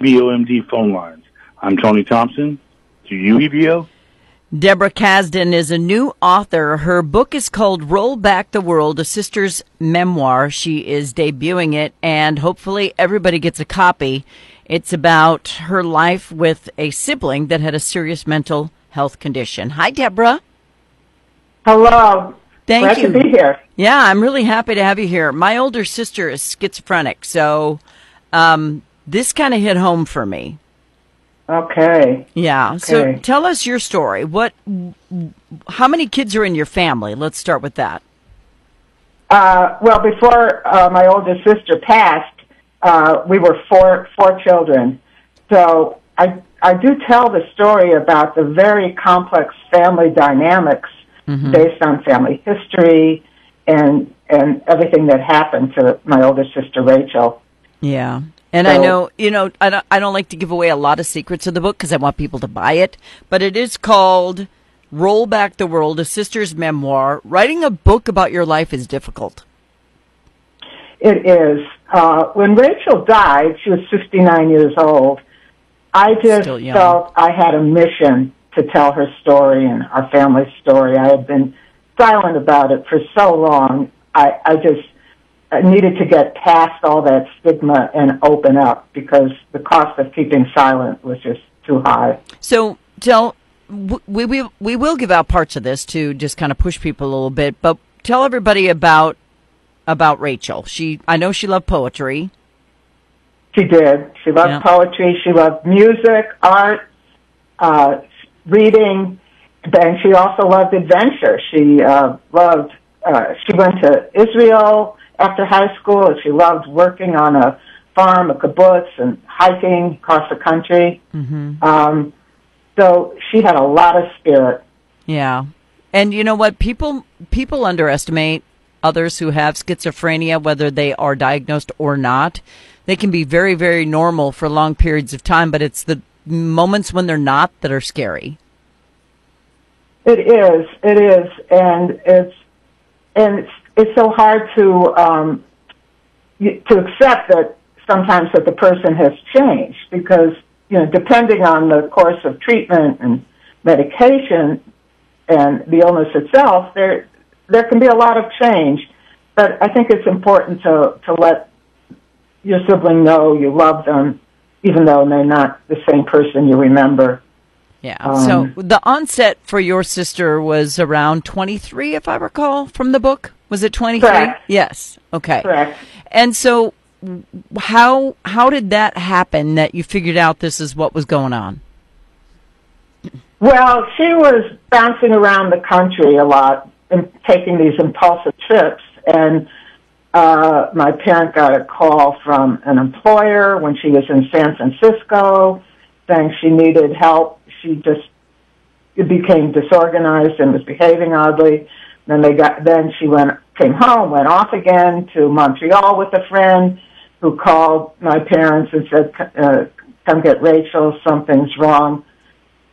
BOMD phone lines. I'm Tony Thompson. To you, EBO. Deborah Kasdan is a new author. Her book is called Roll Back the World, a sister's memoir. She is debuting it, and hopefully everybody gets a copy. It's about her life with a sibling that had a serious mental health condition. Hi, Deborah. Hello. Thank Glad you. to be here. Yeah, I'm really happy to have you here. My older sister is schizophrenic, so um, this kind of hit home for me. Okay. Yeah. So tell us your story. What? How many kids are in your family? Let's start with that. Uh, well, before uh, my oldest sister passed, uh, we were four four children. So I I do tell the story about the very complex family dynamics based on family history and and everything that happened to my older sister Rachel. Yeah. And I know, you know, I don't, I don't like to give away a lot of secrets of the book because I want people to buy it, but it is called Roll Back the World, a sister's memoir. Writing a book about your life is difficult. It is. Uh, when Rachel died, she was 59 years old. I just felt I had a mission to tell her story and our family's story. I had been silent about it for so long. I, I just needed to get past all that stigma and open up because the cost of keeping silent was just too high. So tell, we, we, we will give out parts of this to just kind of push people a little bit, but tell everybody about, about Rachel. She, I know she loved poetry. She did. She loved Yeah. poetry. She loved music, art, uh, reading, and she also loved adventure. She uh, loved. Uh, she went to Israel after high school. She loved working on a farm, a kibbutz, and hiking across the country. Mm-hmm. Um, so she had a lot of spirit. Yeah. And you know what? People people underestimate others who have schizophrenia, whether they are diagnosed or not. They can be very, very normal for long periods of time, but it's the moments when they're not that are scary. It is. It is, and it's and it's so hard to um, to accept that sometimes that the person has changed because you know depending on the course of treatment and medication and the illness itself, there there can be a lot of change. But I think it's important to to let your sibling know you love them, even though they're not the same person you remember. Yeah. Um, so the onset for your sister was around 23, if I recall from the book. Was it 23? Correct. Yes. Okay. Correct. And so how how did that happen that you figured out this is what was going on? Well, she was bouncing around the country a lot and taking these impulsive trips. And uh, my parent got a call from an employer when she was in San Francisco saying she needed help. She just became disorganized and was behaving oddly. Then they got then she went came home, went off again to Montreal with a friend who called my parents and said, uh, "Come get Rachel. Something's wrong."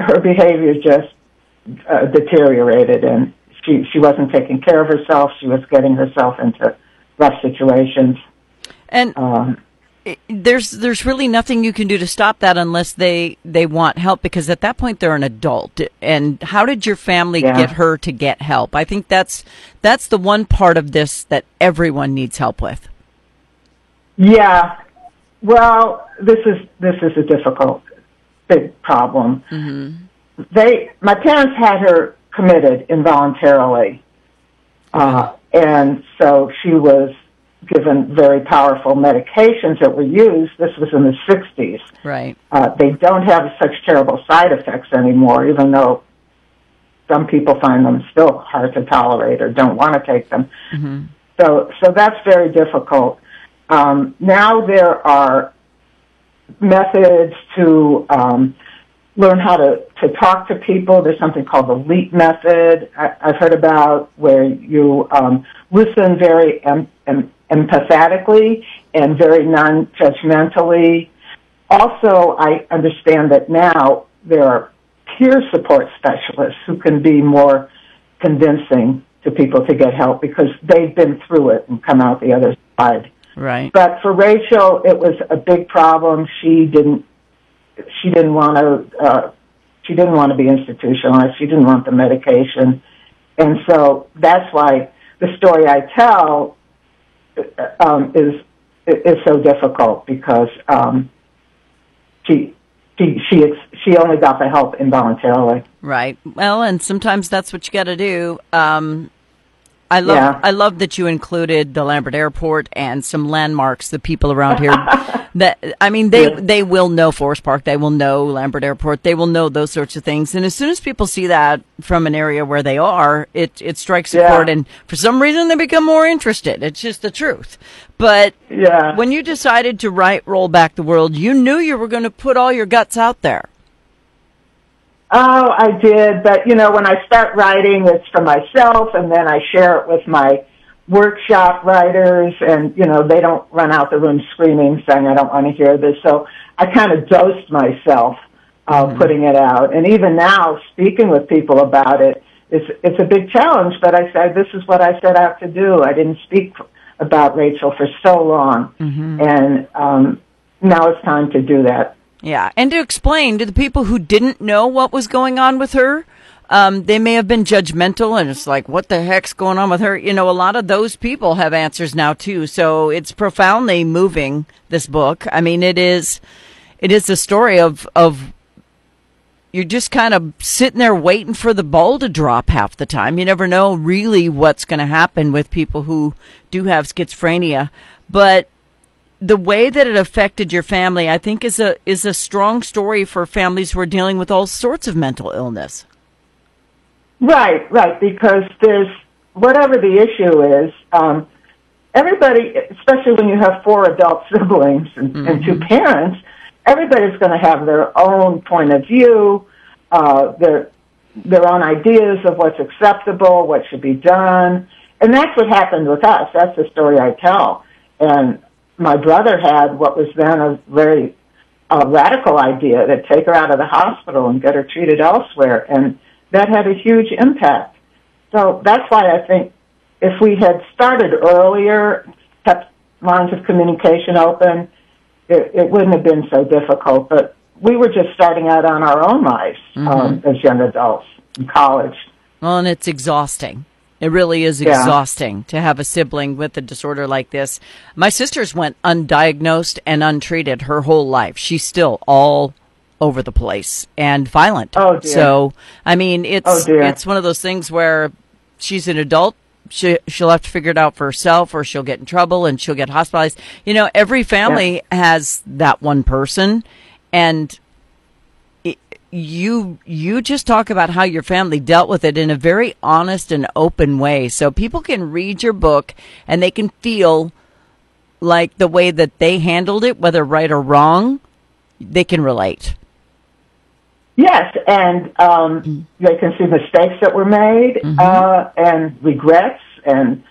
her behavior just uh, deteriorated and she she wasn't taking care of herself she was getting herself into rough situations And um it- there's there's really nothing you can do to stop that unless they they want help because at that point they're an adult. And how did your family Yeah. get her to get help? I think that's that's the one part of this that everyone needs help with. Yeah. Well this is this is a difficult big problem. They my parents had her committed involuntarily. Uh and so she was given very powerful medications that were used this was in the 60s right Uh, they don't have such terrible side effects anymore, even though some people find them still hard to tolerate or don't want to take them. So, so that's very difficult. Um, now there are methods to um, learn how to, to talk to people. There's something called the LEAP method I, I've heard about where you um, listen very em- em- empathetically and very non-judgmentally. Also, I understand that now there are peer support specialists who can be more convincing to people to get help because they've been through it and come out the other side. right But for Rachel, it was a big problem. She didn't she didn't want to. Uh, she didn't want to be institutionalized. She didn't want the medication, and so that's why the story I tell um, is is so difficult because um, she she she she only got the help involuntarily. Right. Well, and sometimes that's what you got to do. Um, I love yeah. I love that you included the Lambert Airport and some landmarks. The people around here that I mean they yeah. they will know Forest Park, they will know Lambert Airport, they will know those sorts of things. And as soon as people see that from an area where they are, it it strikes a yeah. chord, and for some reason they become more interested. It's just the truth. But yeah. when you decided to write Roll Back the World, you knew you were going to put all your guts out there. Oh, I did, but you know, when I start writing, it's for myself, and then I share it with my workshop writers, and you know, they don't run out the room screaming, saying, "I don't want to hear this." So I kind of dosed myself uh, mm-hmm. putting it out, and even now, speaking with people about it, it's it's a big challenge. But I said, "This is what I set out to do." I didn't speak about Rachel for so long, mm-hmm. and um, now it's time to do that. Yeah, and to explain to the people who didn't know what was going on with her, um, they may have been judgmental and it's like, what the heck's going on with her? You know, a lot of those people have answers now too. So it's profoundly moving, this book. I mean, it is, it is a story of, of, you're just kind of sitting there waiting for the ball to drop half the time. You never know really what's going to happen with people who do have schizophrenia. But the way that it affected your family, I think, is a is a strong story for families who are dealing with all sorts of mental illness. Right, right. Because there's whatever the issue is. Um, everybody, especially when you have four adult siblings and, mm-hmm. and two mm-hmm. parents, everybody's going to have their own point of view, uh, their their own ideas of what's acceptable, what should be done, and that's what happened with us. That's the story I tell, and my brother had what was then a very uh, radical idea to take her out of the hospital and get her treated elsewhere, and that had a huge impact. So that's why I think if we had started earlier, kept lines of communication open, it, it wouldn't have been so difficult. But we were just starting out on our own lives mm-hmm. um, as young adults in college. Well, and it's exhausting. It really is exhausting yeah. to have a sibling with a disorder like this. My sister's went undiagnosed and untreated her whole life. She's still all over the place and violent. Oh, dear. So, I mean, it's oh, it's one of those things where she's an adult. She she'll have to figure it out for herself, or she'll get in trouble and she'll get hospitalized. You know, every family yeah. has that one person, and you you just talk about how your family dealt with it in a very honest and open way so people can read your book and they can feel like the way that they handled it whether right or wrong they can relate yes and um, mm-hmm. they can see mistakes that were made mm-hmm. uh, and regrets and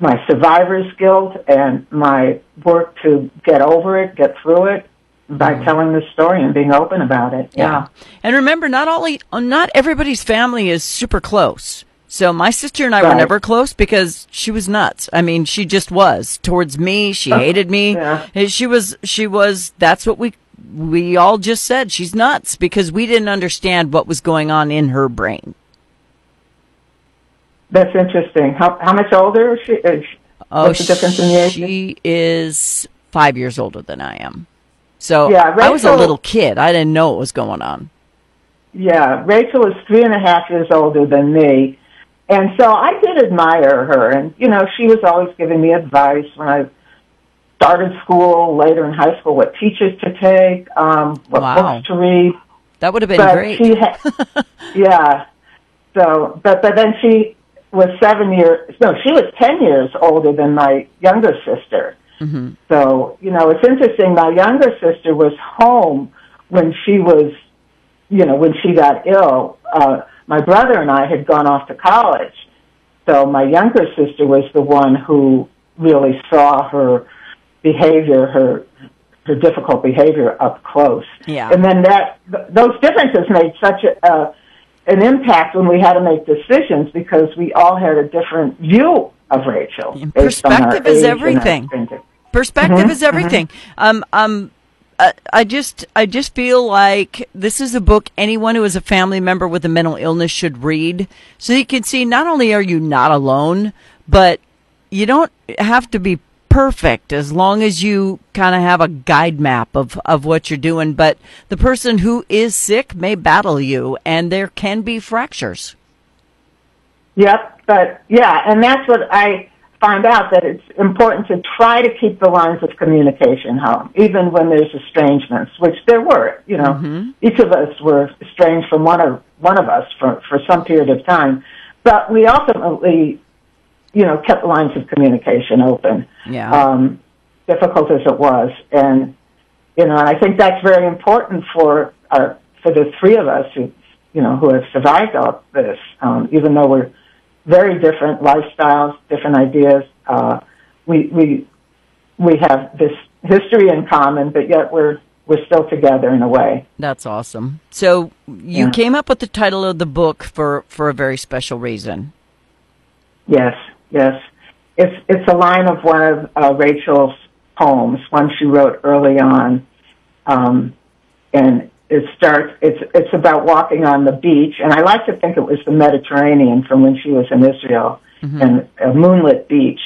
my survivor's guilt and my work to get over it get through it by mm-hmm. telling the story and being open about it. Yeah. yeah. And remember, not only not everybody's family is super close. So my sister and I right. were never close because she was nuts. I mean, she just was towards me. She oh, hated me. Yeah. She was. She was. That's what we we all just said. She's nuts because we didn't understand what was going on in her brain. That's interesting. How how much older is she? Is, oh, what's the difference in the age? She is five years older than I am. So yeah, Rachel, I was a little kid. I didn't know what was going on. Yeah, Rachel is three and a half years older than me. And so I did admire her. And, you know, she was always giving me advice when I started school, later in high school, what teachers to take, um, what wow. books to read. That would have been but great. She ha- yeah. So, but, but then she was seven years, no, she was 10 years older than my younger sister. Mm-hmm. So, you know, it's interesting. My younger sister was home when she was, you know, when she got ill. Uh, my brother and I had gone off to college. So my younger sister was the one who really saw her behavior, her her difficult behavior up close. Yeah. And then that th- those differences made such a uh, an impact when we had to make decisions because we all had a different view of Rachel. Perspective is everything. Perspective mm-hmm, is everything. Mm-hmm. Um, um, uh, I just I just feel like this is a book anyone who is a family member with a mental illness should read, so you can see not only are you not alone, but you don't have to be perfect as long as you kind of have a guide map of, of what you're doing. But the person who is sick may battle you, and there can be fractures. Yep, but yeah, and that's what I find out that it's important to try to keep the lines of communication home, even when there's estrangements, which there were. You know, mm-hmm. each of us were estranged from one of one of us for for some period of time, but we ultimately, you know, kept the lines of communication open. Yeah. Um, difficult as it was, and you know, and I think that's very important for our for the three of us who, you know, who have survived all this, um, even though we're very different lifestyles, different ideas. Uh, we we we have this history in common, but yet we're we're still together in a way. That's awesome. So you yeah. came up with the title of the book for for a very special reason. Yes, yes. It's it's a line of one of uh, Rachel's poems, one she wrote early on, um, and it starts it's it's about walking on the beach and i like to think it was the mediterranean from when she was in israel mm-hmm. and a moonlit beach.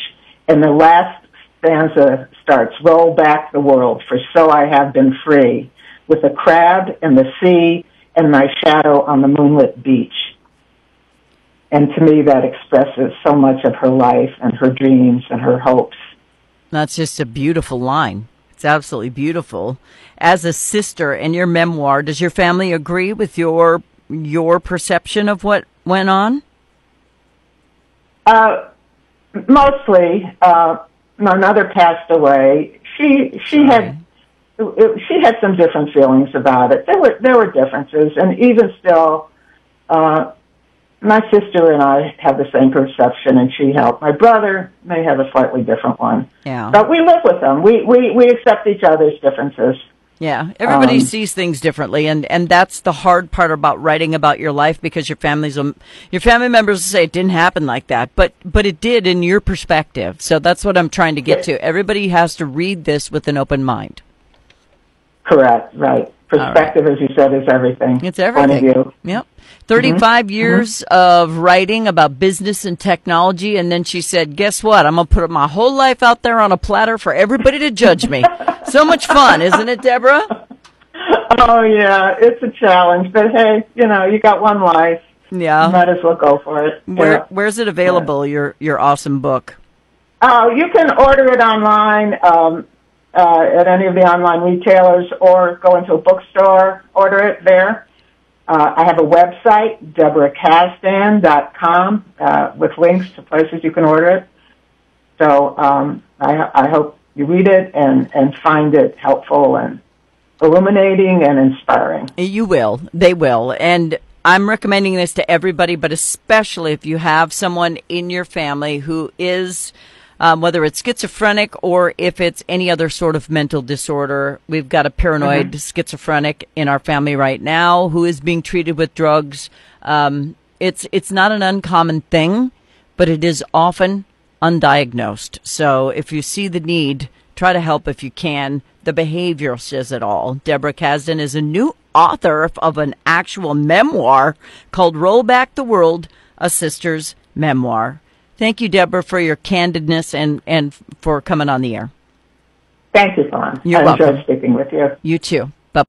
And the last stanza starts roll back the world for so i have been free with a crab and the sea and my shadow on the moonlit beach. And to me that expresses so much of her life and her dreams and her hopes. That's just a beautiful line it's absolutely beautiful. As a sister in your memoir, does your family agree with your your perception of what went on? Uh, mostly. Uh, my mother passed away. She she Sorry. had she had some different feelings about it. There were there were differences, and even still, uh, my sister and I have the same perception, and she helped. My brother may have a slightly different one. Yeah. But we live with them. We we we accept each other's differences. Yeah, everybody um, sees things differently, and and that's the hard part about writing about your life because your family's um, your family members say it didn't happen like that, but but it did in your perspective. So that's what I'm trying to get to. Everybody has to read this with an open mind. Correct. Right. Perspective, right. as you said, is everything. It's everything. Point of view. Yep. 35 mm-hmm. years mm-hmm. of writing about business and technology. And then she said, guess what? I'm going to put my whole life out there on a platter for everybody to judge me. so much fun, isn't it, Deborah? Oh, yeah. It's a challenge. But hey, you know, you got one life. Yeah. You might as well go for it. Where, yeah. Where's it available, yeah. your, your awesome book? Oh, you can order it online. Um, uh, at any of the online retailers or go into a bookstore, order it there. Uh, I have a website, deborahkasdan.com, uh, with links to places you can order it. So um, I, I hope you read it and, and find it helpful and illuminating and inspiring. You will. They will. And I'm recommending this to everybody, but especially if you have someone in your family who is um, whether it's schizophrenic or if it's any other sort of mental disorder. We've got a paranoid mm-hmm. schizophrenic in our family right now who is being treated with drugs. Um, it's it's not an uncommon thing, but it is often undiagnosed. So if you see the need, try to help if you can. The behavior says it all. Deborah Kasdan is a new author of an actual memoir called Roll Back the World, a sister's memoir. Thank you, Deborah, for your candidness and, and for coming on the air. Thank you, Fawn. You're I welcome. enjoyed speaking with you. You too.